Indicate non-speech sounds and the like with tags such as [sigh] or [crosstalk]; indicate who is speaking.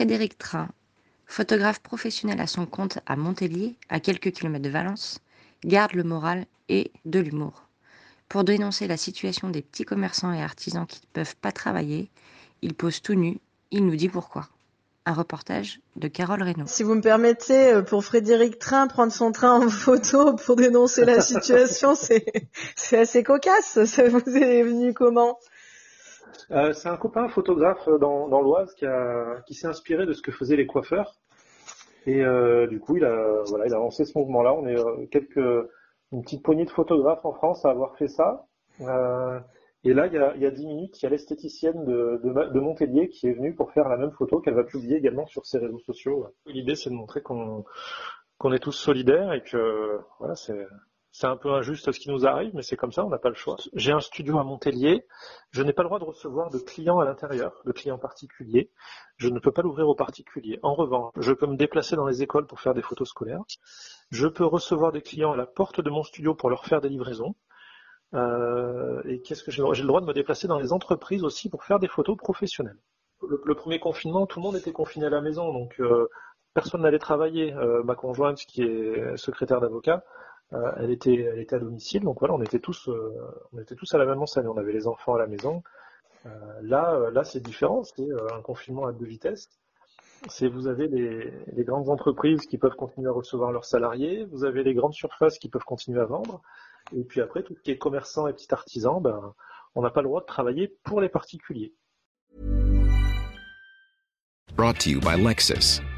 Speaker 1: Frédéric Train, photographe professionnel à son compte à Montélier, à quelques kilomètres de Valence, garde le moral et de l'humour. Pour dénoncer la situation des petits commerçants et artisans qui ne peuvent pas travailler, il pose tout nu, il nous dit pourquoi. Un reportage de Carole Reynaud.
Speaker 2: Si vous me permettez, euh, pour Frédéric Train, prendre son train en photo pour dénoncer la [laughs] situation, c'est assez cocasse. Ça vous est venu comment?
Speaker 3: Euh, C'est un copain photographe dans, dans l'Oise qui, s'est inspiré de ce que faisaient les coiffeurs. Et euh, du coup, il a, lancé ce mouvement-là. On est euh, quelques, une petite poignée de photographes en France à avoir fait ça. Euh, et là, il y a, il y a 10 minutes, il y a l'esthéticienne de, Montpellier qui est venue pour faire la même photo qu'elle va publier également sur ses réseaux sociaux. L'idée, c'est de montrer qu'on qu'on est tous solidaires et que voilà, c'est c'est un peu injuste ce qui nous arrive, mais c'est comme ça, on n'a pas le choix. J'ai un studio à Montpellier, je n'ai pas le droit de recevoir de clients à l'intérieur, de clients particuliers. Je ne peux pas l'ouvrir aux particuliers. En revanche, je peux me déplacer dans les écoles pour faire des photos scolaires. Je peux recevoir des clients à la porte de mon studio pour leur faire des livraisons. Euh, et qu'est-ce que j'ai le droit? De me déplacer dans les entreprises aussi pour faire des photos professionnelles. Le, premier confinement, tout le monde était confiné à la maison, donc euh, personne n'allait travailler. Euh, ma conjointe, qui est secrétaire d'avocat, euh, elle était, à domicile, donc voilà, on était tous, euh, on était tous à la même enseigne. On avait les enfants à la maison. Euh, là, là, c'est différent. C'est un confinement à deux vitesses. C'est vous avez les, grandes entreprises qui peuvent continuer à recevoir leurs salariés, vous avez les grandes surfaces qui peuvent continuer à vendre, et puis après tout ce qui est commerçant et petit artisan, ben, on n'a pas le droit de travailler pour les particuliers.
Speaker 4: Brought to you by Lexus.